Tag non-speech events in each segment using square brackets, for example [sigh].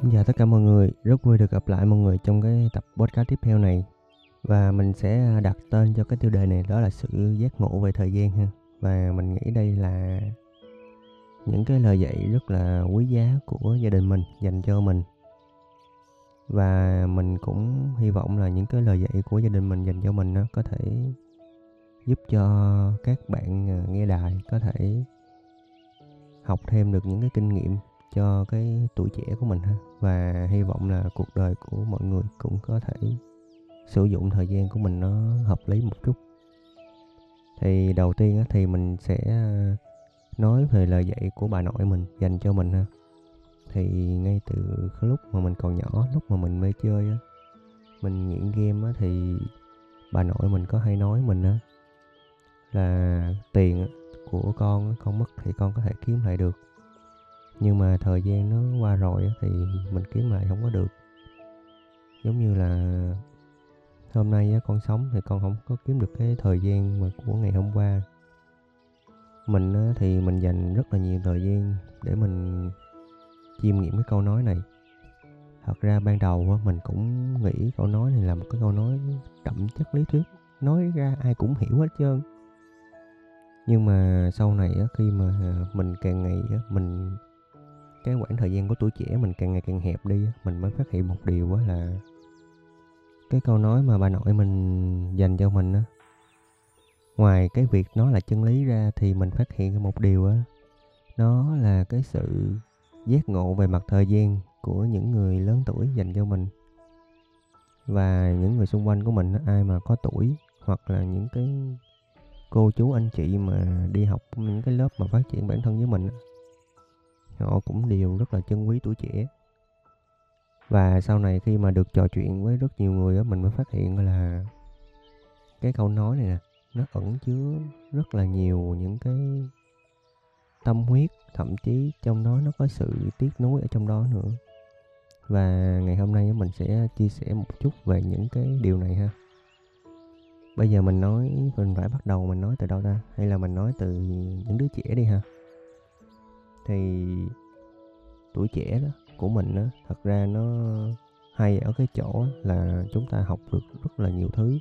Xin chào tất cả mọi người, rất vui được gặp lại mọi người trong cái tập podcast tiếp theo này. Và mình sẽ à, đặt tên cho cái tiêu đề này đó là sự giác ngộ về thời gian ha. Và mình nghĩ đây là những cái lời dạy rất là quý giá của gia đình mình dành cho mình. Và mình cũng hy vọng là những cái lời dạy của gia đình mình dành cho mình nó có thể giúp cho các bạn à, nghe đài có thể học thêm được những cái kinh nghiệm cho cái tuổi trẻ của mình ha. Và hy vọng là cuộc đời của mọi người cũng có thể sử dụng thời gian của mình nó hợp lý một chút. Thì đầu tiên thì mình sẽ à, nói về lời dạy của bà nội mình dành cho mình ha. Thì ngay từ lúc mà mình còn nhỏ, lúc mà mình mê chơi á, mình nghiện game á, thì bà nội mình có hay nói mình á, là tiền của con con mất thì con có thể kiếm lại được nhưng mà thời gian nó qua rồi thì mình kiếm lại không có được. Giống như là hôm nay con sống thì con không có kiếm được cái thời gian mà của ngày hôm qua. Mình thì mình dành rất là nhiều thời gian để mình chiêm nghiệm cái câu nói này. Thật ra ban đầu mình cũng nghĩ câu nói này là một cái câu nói đậm chất lý thuyết, nói ra ai cũng hiểu hết trơn. Nhưng mà sau này khi mà mình càng ngày mình cái khoảng thời gian của tuổi trẻ mình càng ngày càng hẹp đi mình mới phát hiện một điều là cái câu nói mà bà nội mình dành cho mình á, ngoài cái việc nó là chân lý ra thì mình phát hiện một điều á, nó là cái sự giác ngộ về mặt thời gian của những người lớn tuổi dành cho mình. Và những người xung quanh của mình ai mà có tuổi hoặc là những cái cô chú anh chị mà đi học những cái lớp mà phát triển bản thân với mình họ cũng đều rất là chân quý tuổi trẻ. Và sau này khi mà được trò chuyện với rất nhiều người đó mình mới phát hiện là cái câu nói này nè, nó ẩn chứa rất là nhiều những cái tâm huyết, thậm chí trong đó nó có sự tiếc nuối ở trong đó nữa. Và ngày hôm nay mình sẽ chia sẻ một chút về những cái điều này ha. Bây giờ mình nói, mình phải bắt đầu mình nói từ đâu ta? Hay là mình nói từ những đứa trẻ đi ha? Thì tuổi trẻ đó, của mình đó thật ra nó hay ở cái chỗ là chúng ta học được rất là nhiều thứ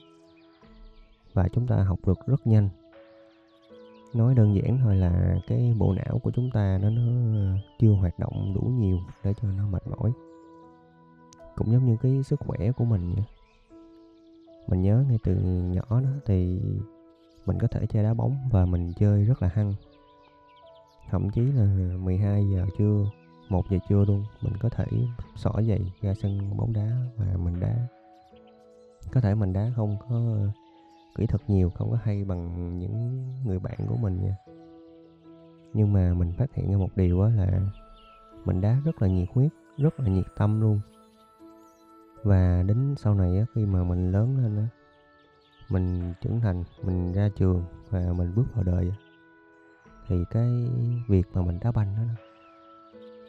và chúng ta học được rất nhanh. Nói đơn giản thôi là cái bộ não của chúng ta nó nó chưa hoạt động đủ nhiều để cho nó mệt mỏi, cũng giống như cái sức khỏe của mình vậy. Mình nhớ ngay từ nhỏ đó thì mình có thể chơi đá bóng và mình chơi rất là hăng thậm chí là 12 giờ trưa 1 giờ trưa luôn mình có thể xỏ giày ra sân bóng đá và mình đá. Có thể mình đá không có kỹ thuật nhiều không có hay bằng những người bạn của mình nha. Nhưng mà mình phát hiện ra một điều đó là mình đá rất là nhiệt huyết rất là nhiệt tâm luôn. Và đến sau này á, khi mà mình lớn lên á mình trưởng thành mình ra trường và mình bước vào đời thì cái việc mà mình đá banh đó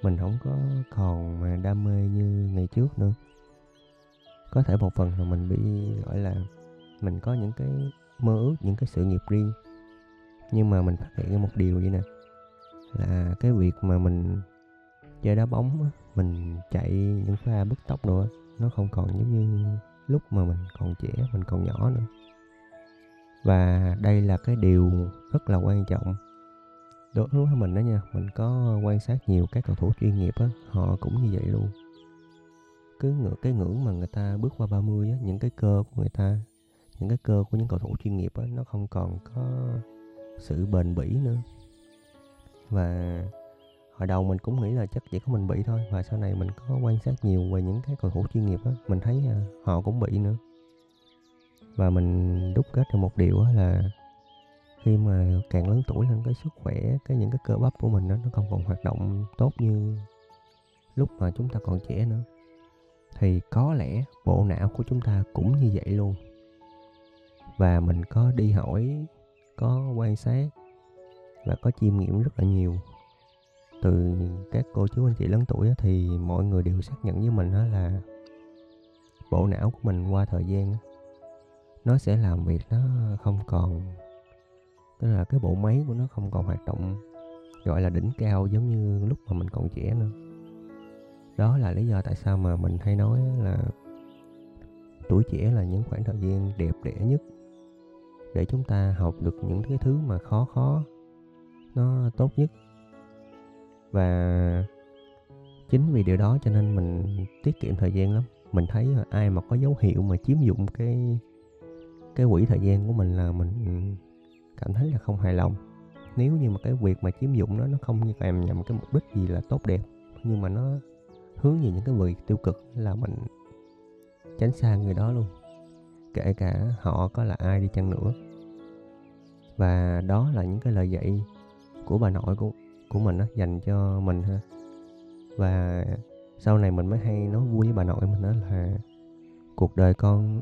mình không có còn mà đam mê như ngày trước nữa. Có thể một phần là mình bị, gọi là, mình có những cái mơ ước, những cái sự nghiệp riêng. Nhưng mà mình phát hiện một điều vậy nè, là cái việc mà mình chơi đá bóng mình chạy những pha bứt tốc nữa nó không còn giống như lúc mà mình còn trẻ, mình còn nhỏ nữa. Và đây là cái điều rất là quan trọng đối với mình đó nha, mình có quan sát nhiều các cầu thủ chuyên nghiệp á, họ cũng như vậy luôn. Cứ ngưỡng cái ngưỡng mà người ta bước qua 30 á, những cái cơ của người ta, những cái cơ của những cầu thủ chuyên nghiệp á, nó không còn có sự bền bỉ nữa. Và hồi đầu mình cũng nghĩ là chắc chỉ có mình bị thôi, và sau này mình có quan sát nhiều về những cái cầu thủ chuyên nghiệp á, mình thấy à, họ cũng bị nữa. Và mình đúc kết được một điều là khi mà càng lớn tuổi hơn cái sức khỏe cái những cái cơ bắp của mình đó, nó không còn hoạt động tốt như lúc mà chúng ta còn trẻ nữa. Thì có lẽ bộ não của chúng ta cũng như vậy luôn. Và mình có đi hỏi có quan sát và có chiêm nghiệm rất là nhiều. Từ các cô chú anh chị lớn tuổi thì mọi người đều xác nhận với mình đó là bộ não của mình qua thời gian nó sẽ làm việc nó không còn tức là cái bộ máy của nó không còn hoạt động, gọi là đỉnh cao giống như lúc mà mình còn trẻ nữa. Đó là lý do tại sao mà mình hay nói là tuổi trẻ là những khoảng thời gian đẹp đẽ nhất để chúng ta học được những cái thứ mà khó khó, nó tốt nhất. Và chính vì điều đó cho nên mình tiết kiệm thời gian lắm. Mình thấy ai mà có dấu hiệu mà chiếm dụng cái cái quỹ thời gian của mình là mình cảm thấy là không hài lòng. Nếu như mà cái việc mà chiếm dụng nó nó không kèm nhằm cái mục đích gì là tốt đẹp, nhưng mà nó hướng về những cái việc tiêu cực là mình tránh xa người đó luôn, kể cả họ có là ai đi chăng nữa. Và đó là những cái lời dạy của bà nội của của mình á, dành cho mình ha. Và sau này mình mới hay nói vui với bà nội mình đó là, cuộc đời con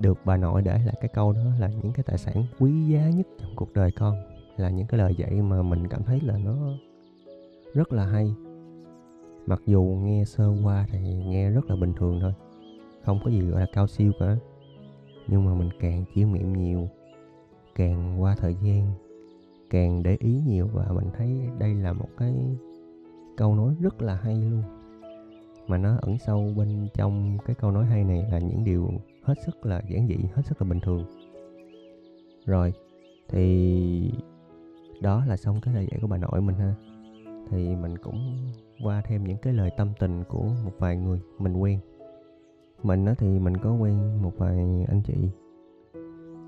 được bà nội để lại cái câu đó là những cái tài sản quý giá nhất trong cuộc đời con, là những cái lời dạy mà mình cảm thấy là nó rất là hay. Mặc dù nghe sơ qua thì nghe rất là bình thường thôi, không có gì gọi là cao siêu cả. Nhưng mà mình càng chiêm nghiệm nhiều, càng qua thời gian, càng để ý nhiều và mình thấy đây là một cái câu nói rất là hay luôn. Mà nó ẩn sâu bên trong cái câu nói hay này là những điều hết sức là giản dị, hết sức là bình thường. Rồi, thì đó là xong cái lời dạy của bà nội mình ha. Thì mình cũng qua thêm những cái lời tâm tình của một vài người mình quen. Mình nó thì mình có quen một vài anh chị.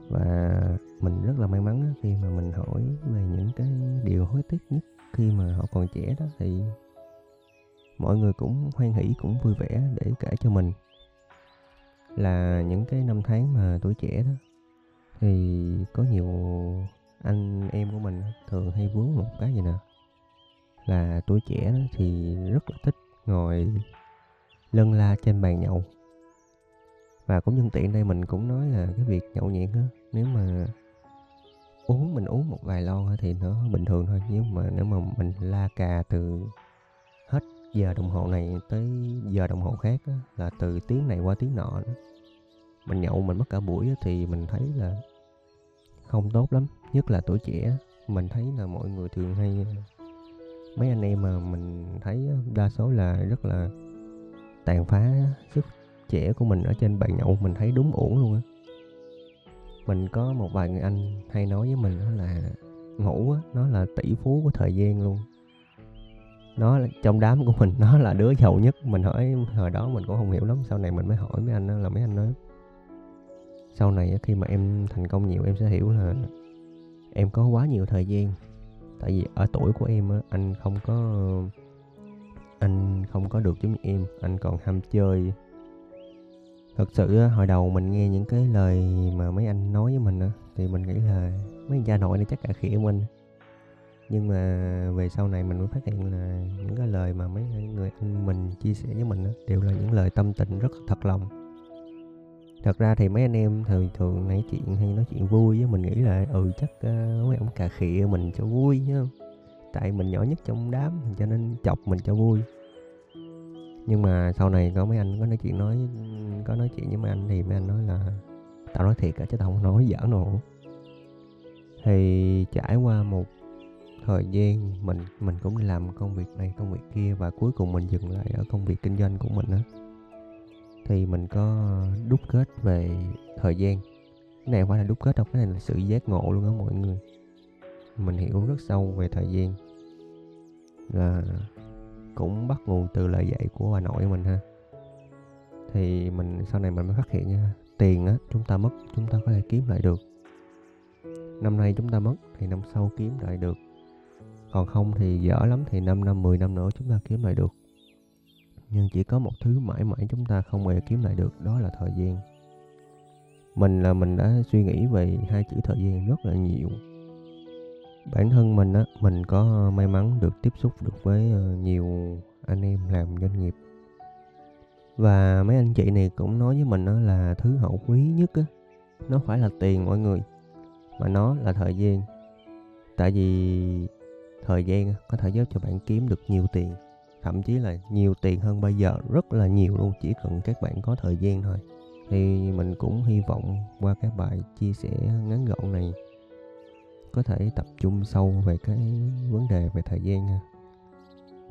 Và mình rất là may mắn khi mà mình hỏi về những cái điều hối tiếc nhất khi mà họ còn trẻ đó, thì mọi người cũng hoan hỷ, cũng vui vẻ để kể cho mình là những cái năm tháng mà tuổi trẻ đó. Thì có nhiều anh em của mình thường hay vướng một cái gì nè, là tuổi trẻ đó thì rất là thích ngồi lân la trên bàn nhậu. Và cũng nhân tiện đây mình cũng nói là cái việc nhậu nhẹt á, nếu mà uống, mình uống một vài lon thì nó bình thường thôi, nhưng mà nếu mà mình la cà từ hết giờ đồng hồ này tới giờ đồng hồ khác á, là từ tiếng này qua tiếng nọ đó. mình nhậu mình mất cả buổi á, thì mình thấy là không tốt lắm. Nhất là tuổi trẻ mình thấy là mọi người thường hay ờ, mấy anh em mà mình thấy đa số là rất là tàn phá sức trẻ của mình ở trên bàn nhậu. Mình thấy đúng uổng luôn á. Mình có một vài người anh hay nói với mình đó là ngủ á nó là tỷ phú của thời gian luôn nó trong đám của mình, [laughs] nó là đứa giàu nhất. Mình hỏi, hồi đó mình cũng không hiểu lắm. Sau này mình mới hỏi mấy anh đó, là mấy anh nói, sau này khi mà em thành công nhiều, em sẽ hiểu là em có quá nhiều thời gian. Tại vì ở tuổi của em á, anh không có, anh không có được giống như em. Anh còn ham chơi. Thật sự hồi đầu mình nghe những cái lời mà mấy anh nói với mình á, thì mình nghĩ là mấy cha nội này chắc cả khỉa mình nhưng mà về sau này mình mới phát hiện là những cái lời mà mấy người anh mình chia sẻ với mình đó đều là những lời tâm tình rất thật lòng. Thật ra thì mấy anh em thường thường nói chuyện hay nói chuyện vui với mình nghĩ là ừ chắc uh, mấy ông cà khịa mình cho vui chứ tại mình nhỏ nhất trong đám cho nên chọc mình cho vui. Nhưng mà sau này có mấy anh có nói chuyện nói có nói chuyện với mấy anh thì mấy anh nói là tao nói thiệt cả chứ tao không nói giỡn đâu thì trải qua một thời gian mình mình cũng đi làm công việc này, công việc kia và cuối cùng mình dừng lại ở công việc kinh doanh của mình á. Thì mình có đúc kết về thời gian. Cái này không phải là đúc kết đâu, cái này là sự giác ngộ luôn đó mọi người. Mình hiểu rất sâu về thời gian. Là cũng bắt nguồn từ lời dạy của bà nội mình ha. Thì mình sau này mình mới phát hiện nha, tiền á, chúng ta mất, chúng ta có thể kiếm lại được. Năm nay chúng ta mất thì năm sau kiếm lại được còn không thì dở lắm thì 5 năm 10 năm nữa chúng ta kiếm lại được. Nhưng chỉ có một thứ mãi mãi chúng ta không hề kiếm lại được, đó là thời gian. Mình là mình đã suy nghĩ về hai chữ thời gian rất là nhiều. Bản thân mình á, mình có may mắn được tiếp xúc được với ờ, nhiều anh em làm doanh nghiệp. Và mấy anh chị này cũng nói với mình đó là thứ hậu quý nhất á, nó phải là tiền mọi người, mà nó là thời gian. Tại vì thời gian có thể giúp cho bạn kiếm được nhiều tiền, thậm chí là nhiều tiền hơn bây giờ, rất là nhiều luôn, chỉ cần các bạn có thời gian thôi. Thì mình cũng hy vọng qua cái bài chia sẻ ngắn gọn này, có thể tập trung sâu về cái vấn đề về thời gian ha.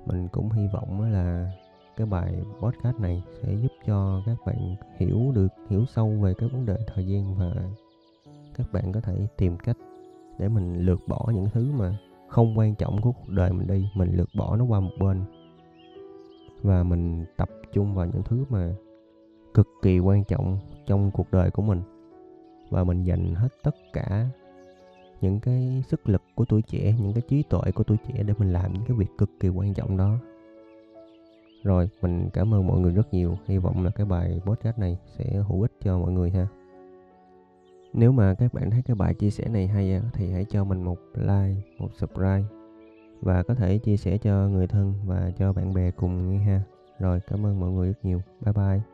Mình cũng hy vọng là cái bài podcast này sẽ giúp cho các bạn hiểu được, hiểu sâu về cái vấn đề thời gian và các bạn có thể tìm cách để mình lược bỏ những thứ mà không quan trọng của cuộc đời mình đi, mình lược bỏ nó qua một bên. Và mình tập trung vào những thứ mà cực kỳ quan trọng trong cuộc đời của mình. Và mình dành hết tất cả những cái sức lực của tuổi trẻ, những cái trí tuệ của tuổi trẻ để mình làm những cái việc cực kỳ quan trọng đó. Rồi, mình cảm ơn mọi người rất nhiều. Hy vọng là cái bài podcast này sẽ hữu ích cho mọi người ha nếu mà các bạn thấy cái bài chia sẻ này hay thì hãy cho mình một like, một subscribe. Và có thể chia sẻ cho người thân và cho bạn bè cùng nghe ha. Rồi, cảm ơn mọi người rất nhiều. Bye bye.